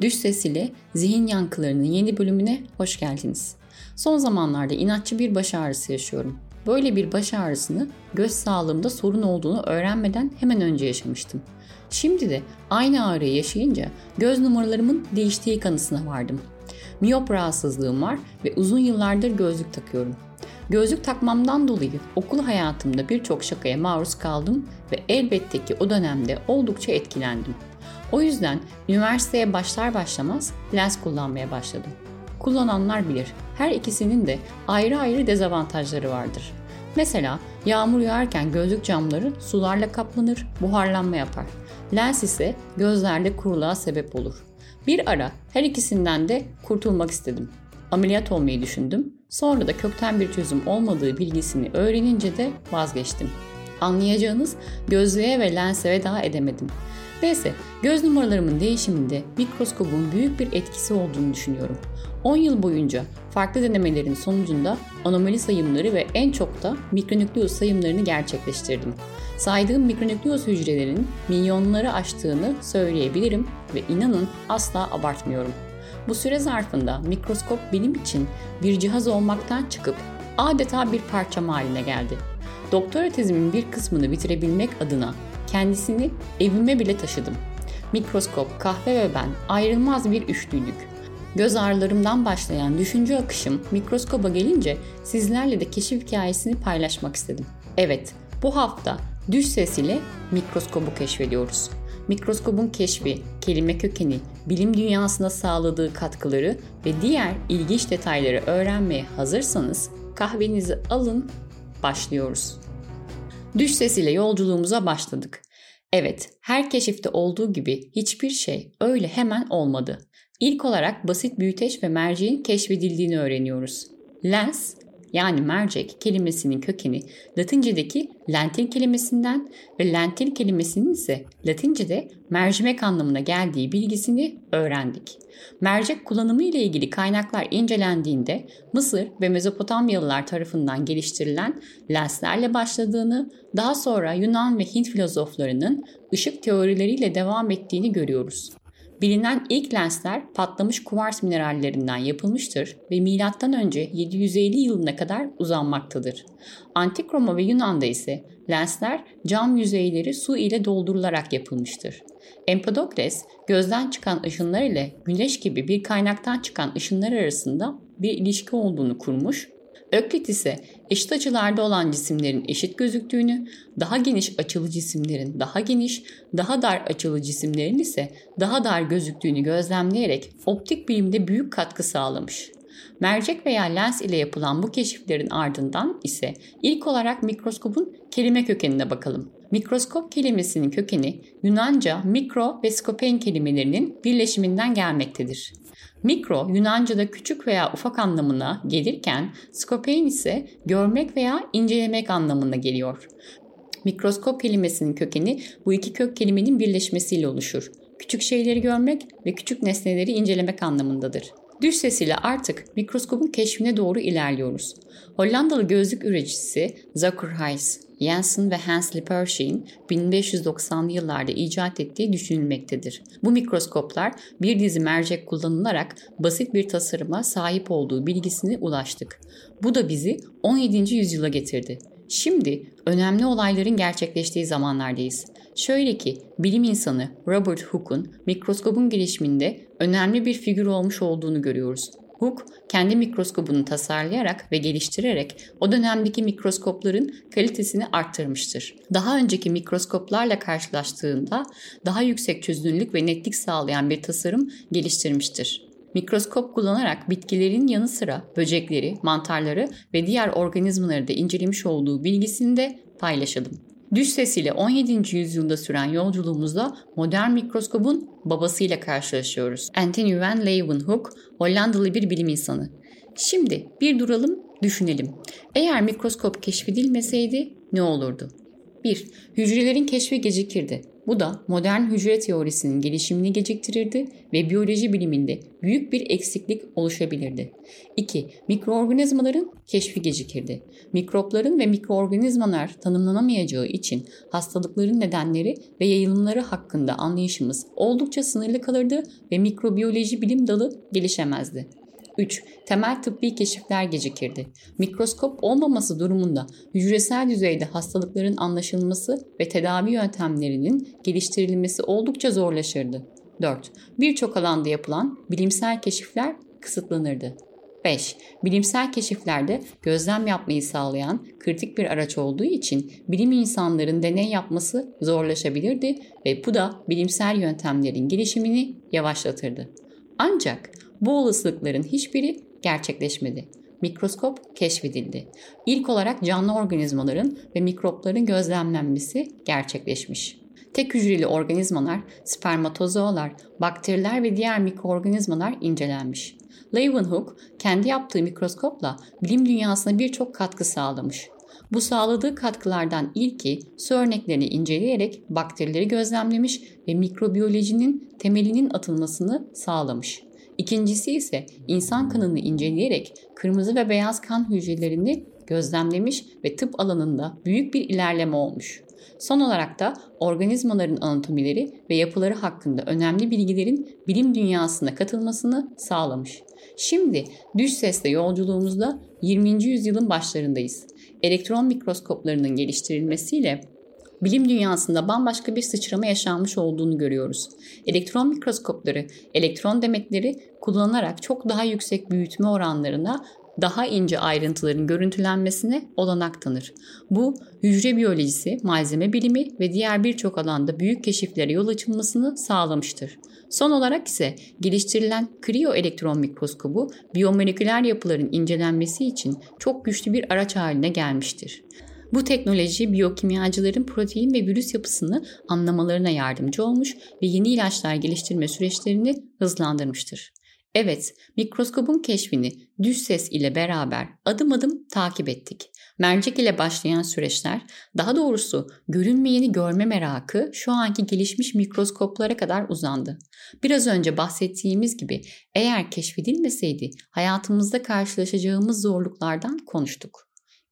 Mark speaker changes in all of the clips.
Speaker 1: Düş Ses ile Zihin Yankılarının yeni bölümüne hoş geldiniz. Son zamanlarda inatçı bir baş ağrısı yaşıyorum. Böyle bir baş ağrısını göz sağlığımda sorun olduğunu öğrenmeden hemen önce yaşamıştım. Şimdi de aynı ağrıyı yaşayınca göz numaralarımın değiştiği kanısına vardım. Miyop rahatsızlığım var ve uzun yıllardır gözlük takıyorum. Gözlük takmamdan dolayı okul hayatımda birçok şakaya maruz kaldım ve elbette ki o dönemde oldukça etkilendim. O yüzden üniversiteye başlar başlamaz lens kullanmaya başladım. Kullananlar bilir. Her ikisinin de ayrı ayrı dezavantajları vardır. Mesela yağmur yağarken gözlük camları sularla kaplanır, buharlanma yapar. Lens ise gözlerde kuruluğa sebep olur. Bir ara her ikisinden de kurtulmak istedim. Ameliyat olmayı düşündüm. Sonra da kökten bir çözüm olmadığı bilgisini öğrenince de vazgeçtim. Anlayacağınız gözlüğe ve lense veda edemedim. Neyse göz numaralarımın değişiminde mikroskobun büyük bir etkisi olduğunu düşünüyorum. 10 yıl boyunca farklı denemelerin sonucunda anomali sayımları ve en çok da mikronükleus sayımlarını gerçekleştirdim. Saydığım mikronükleus hücrelerin milyonları aştığını söyleyebilirim ve inanın asla abartmıyorum. Bu süre zarfında mikroskop benim için bir cihaz olmaktan çıkıp adeta bir parçam haline geldi. Doktora tezimin bir kısmını bitirebilmek adına kendisini evime bile taşıdım. Mikroskop, kahve ve ben ayrılmaz bir üçlüydük. Göz ağrılarımdan başlayan düşünce akışım mikroskoba gelince sizlerle de keşif hikayesini paylaşmak istedim. Evet, bu hafta düş sesiyle mikroskobu keşfediyoruz. Mikroskobun keşfi, kelime kökeni, bilim dünyasına sağladığı katkıları ve diğer ilginç detayları öğrenmeye hazırsanız kahvenizi alın, başlıyoruz. Düş sesiyle yolculuğumuza başladık. Evet, her keşifte olduğu gibi hiçbir şey öyle hemen olmadı. İlk olarak basit büyüteç ve merceğin keşfedildiğini öğreniyoruz. Lens yani mercek kelimesinin kökeni Latince'deki lentil kelimesinden ve lentil kelimesinin ise Latince'de mercimek anlamına geldiği bilgisini öğrendik. Mercek kullanımı ile ilgili kaynaklar incelendiğinde Mısır ve Mezopotamyalılar tarafından geliştirilen lenslerle başladığını, daha sonra Yunan ve Hint filozoflarının ışık teorileriyle devam ettiğini görüyoruz. Bilinen ilk lensler patlamış kuvars minerallerinden yapılmıştır ve M.Ö. 750 yılına kadar uzanmaktadır. Antik Roma ve Yunan'da ise lensler cam yüzeyleri su ile doldurularak yapılmıştır. Empedokles gözden çıkan ışınlar ile güneş gibi bir kaynaktan çıkan ışınlar arasında bir ilişki olduğunu kurmuş Öklit ise eşit açılarda olan cisimlerin eşit gözüktüğünü, daha geniş açılı cisimlerin daha geniş, daha dar açılı cisimlerin ise daha dar gözüktüğünü gözlemleyerek optik bilimde büyük katkı sağlamış. Mercek veya lens ile yapılan bu keşiflerin ardından ise ilk olarak mikroskopun kelime kökenine bakalım. Mikroskop kelimesinin kökeni Yunanca mikro ve skopein kelimelerinin birleşiminden gelmektedir. Mikro Yunanca'da küçük veya ufak anlamına gelirken skopein ise görmek veya incelemek anlamına geliyor. Mikroskop kelimesinin kökeni bu iki kök kelimenin birleşmesiyle oluşur. Küçük şeyleri görmek ve küçük nesneleri incelemek anlamındadır. Düş sesiyle artık mikroskopun keşfine doğru ilerliyoruz. Hollandalı gözlük üreticisi Zakkerhuis Jensen ve Hans Lippershey'in 1590'lı yıllarda icat ettiği düşünülmektedir. Bu mikroskoplar bir dizi mercek kullanılarak basit bir tasarıma sahip olduğu bilgisine ulaştık. Bu da bizi 17. yüzyıla getirdi. Şimdi önemli olayların gerçekleştiği zamanlardayız. Şöyle ki bilim insanı Robert Hooke'un mikroskobun gelişiminde önemli bir figür olmuş olduğunu görüyoruz. Hooke kendi mikroskobunu tasarlayarak ve geliştirerek o dönemdeki mikroskopların kalitesini arttırmıştır. Daha önceki mikroskoplarla karşılaştığında daha yüksek çözünürlük ve netlik sağlayan bir tasarım geliştirmiştir. Mikroskop kullanarak bitkilerin yanı sıra böcekleri, mantarları ve diğer organizmaları da incelemiş olduğu bilgisini de paylaşalım. Düş sesiyle 17. yüzyılda süren yolculuğumuzda modern mikroskobun babasıyla karşılaşıyoruz. Anthony van Leeuwenhoek, Hollandalı bir bilim insanı. Şimdi bir duralım, düşünelim. Eğer mikroskop keşfedilmeseydi ne olurdu? 1. Hücrelerin keşfi gecikirdi. Bu da modern hücre teorisinin gelişimini geciktirirdi ve biyoloji biliminde büyük bir eksiklik oluşabilirdi. 2. Mikroorganizmaların keşfi gecikirdi. Mikropların ve mikroorganizmalar tanımlanamayacağı için hastalıkların nedenleri ve yayılımları hakkında anlayışımız oldukça sınırlı kalırdı ve mikrobiyoloji bilim dalı gelişemezdi. 3. Temel tıbbi keşifler gecikirdi. Mikroskop olmaması durumunda hücresel düzeyde hastalıkların anlaşılması ve tedavi yöntemlerinin geliştirilmesi oldukça zorlaşırdı. 4. Birçok alanda yapılan bilimsel keşifler kısıtlanırdı. 5. Bilimsel keşiflerde gözlem yapmayı sağlayan kritik bir araç olduğu için bilim insanların deney yapması zorlaşabilirdi ve bu da bilimsel yöntemlerin gelişimini yavaşlatırdı. Ancak bu olasılıkların hiçbiri gerçekleşmedi. Mikroskop keşfedildi. İlk olarak canlı organizmaların ve mikropların gözlemlenmesi gerçekleşmiş. Tek hücreli organizmalar, spermatozoalar, bakteriler ve diğer mikroorganizmalar incelenmiş. Leeuwenhoek kendi yaptığı mikroskopla bilim dünyasına birçok katkı sağlamış. Bu sağladığı katkılardan ilki su örneklerini inceleyerek bakterileri gözlemlemiş ve mikrobiyolojinin temelinin atılmasını sağlamış. İkincisi ise insan kanını inceleyerek kırmızı ve beyaz kan hücrelerini gözlemlemiş ve tıp alanında büyük bir ilerleme olmuş. Son olarak da organizmaların anatomileri ve yapıları hakkında önemli bilgilerin bilim dünyasına katılmasını sağlamış. Şimdi düş sesle yolculuğumuzda 20. yüzyılın başlarındayız. Elektron mikroskoplarının geliştirilmesiyle bilim dünyasında bambaşka bir sıçrama yaşanmış olduğunu görüyoruz. Elektron mikroskopları, elektron demetleri kullanarak çok daha yüksek büyütme oranlarına daha ince ayrıntıların görüntülenmesine olanak tanır. Bu hücre biyolojisi, malzeme bilimi ve diğer birçok alanda büyük keşiflere yol açılmasını sağlamıştır. Son olarak ise geliştirilen kriyo elektron mikroskobu biyomoleküler yapıların incelenmesi için çok güçlü bir araç haline gelmiştir. Bu teknoloji biyokimyacıların protein ve virüs yapısını anlamalarına yardımcı olmuş ve yeni ilaçlar geliştirme süreçlerini hızlandırmıştır. Evet, mikroskobun keşfini düz ses ile beraber adım adım takip ettik. Mercek ile başlayan süreçler, daha doğrusu görünmeyeni görme merakı şu anki gelişmiş mikroskoplara kadar uzandı. Biraz önce bahsettiğimiz gibi eğer keşfedilmeseydi hayatımızda karşılaşacağımız zorluklardan konuştuk.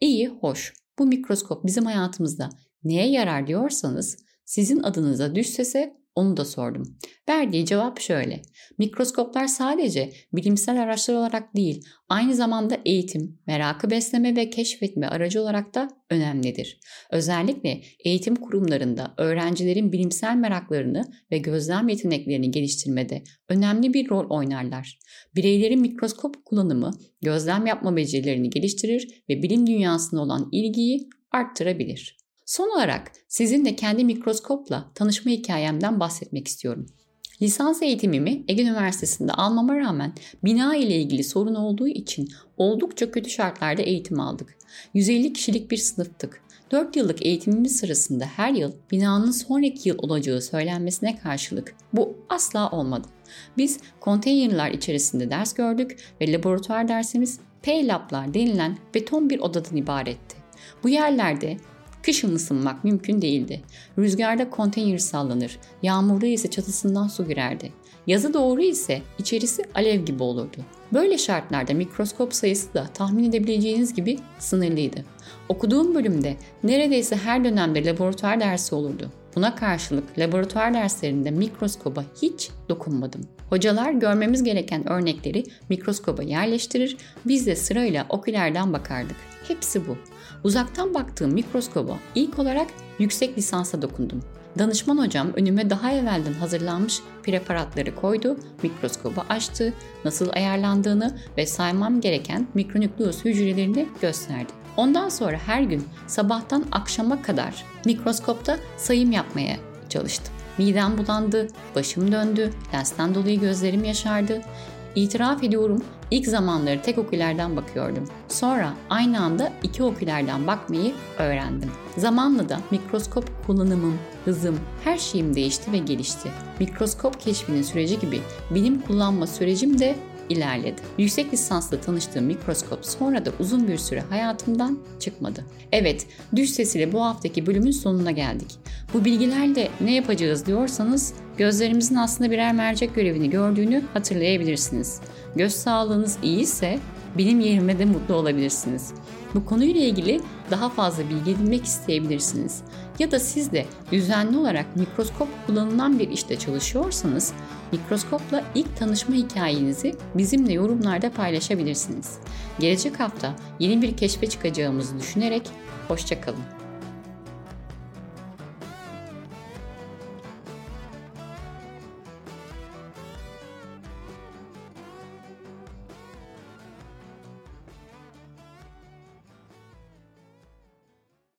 Speaker 1: İyi, hoş. Bu mikroskop bizim hayatımızda neye yarar diyorsanız sizin adınıza düz sese onu da sordum. Verdiği cevap şöyle. Mikroskoplar sadece bilimsel araçlar olarak değil, aynı zamanda eğitim, merakı besleme ve keşfetme aracı olarak da önemlidir. Özellikle eğitim kurumlarında öğrencilerin bilimsel meraklarını ve gözlem yeteneklerini geliştirmede önemli bir rol oynarlar. Bireylerin mikroskop kullanımı gözlem yapma becerilerini geliştirir ve bilim dünyasına olan ilgiyi arttırabilir. Son olarak sizinle kendi mikroskopla tanışma hikayemden bahsetmek istiyorum. Lisans eğitimimi Ege Üniversitesi'nde almama rağmen bina ile ilgili sorun olduğu için oldukça kötü şartlarda eğitim aldık. 150 kişilik bir sınıftık. 4 yıllık eğitimimiz sırasında her yıl binanın sonraki yıl olacağı söylenmesine karşılık bu asla olmadı. Biz konteynerlar içerisinde ders gördük ve laboratuvar dersimiz P-Lab'lar denilen beton bir odadan ibaretti. Bu yerlerde Kışın ısınmak mümkün değildi. Rüzgarda konteyner sallanır, yağmurda ise çatısından su girerdi. Yazı doğru ise içerisi alev gibi olurdu. Böyle şartlarda mikroskop sayısı da tahmin edebileceğiniz gibi sınırlıydı. Okuduğum bölümde neredeyse her dönemde laboratuvar dersi olurdu. Buna karşılık laboratuvar derslerinde mikroskoba hiç dokunmadım. Hocalar görmemiz gereken örnekleri mikroskoba yerleştirir, biz de sırayla okülerden bakardık. Hepsi bu. Uzaktan baktığım mikroskoba ilk olarak yüksek lisansa dokundum. Danışman hocam önüme daha evvelden hazırlanmış preparatları koydu, mikroskobu açtı, nasıl ayarlandığını ve saymam gereken mikronükleus hücrelerini gösterdi. Ondan sonra her gün sabahtan akşama kadar mikroskopta sayım yapmaya çalıştım. Midem bulandı, başım döndü, lensten dolayı gözlerim yaşardı. İtiraf ediyorum ilk zamanları tek okülerden bakıyordum. Sonra aynı anda iki okülerden bakmayı öğrendim. Zamanla da mikroskop kullanımım, hızım, her şeyim değişti ve gelişti. Mikroskop keşfinin süreci gibi bilim kullanma sürecim de ilerledi. Yüksek lisansla tanıştığım mikroskop sonra da uzun bir süre hayatımdan çıkmadı. Evet, düş sesiyle bu haftaki bölümün sonuna geldik. Bu bilgilerle ne yapacağız diyorsanız gözlerimizin aslında birer mercek görevini gördüğünü hatırlayabilirsiniz. Göz sağlığınız iyi ise benim yerime de mutlu olabilirsiniz. Bu konuyla ilgili daha fazla bilgi edinmek isteyebilirsiniz. Ya da siz de düzenli olarak mikroskop kullanılan bir işte çalışıyorsanız mikroskopla ilk tanışma hikayenizi bizimle yorumlarda paylaşabilirsiniz. Gelecek hafta yeni bir keşfe çıkacağımızı düşünerek hoşçakalın.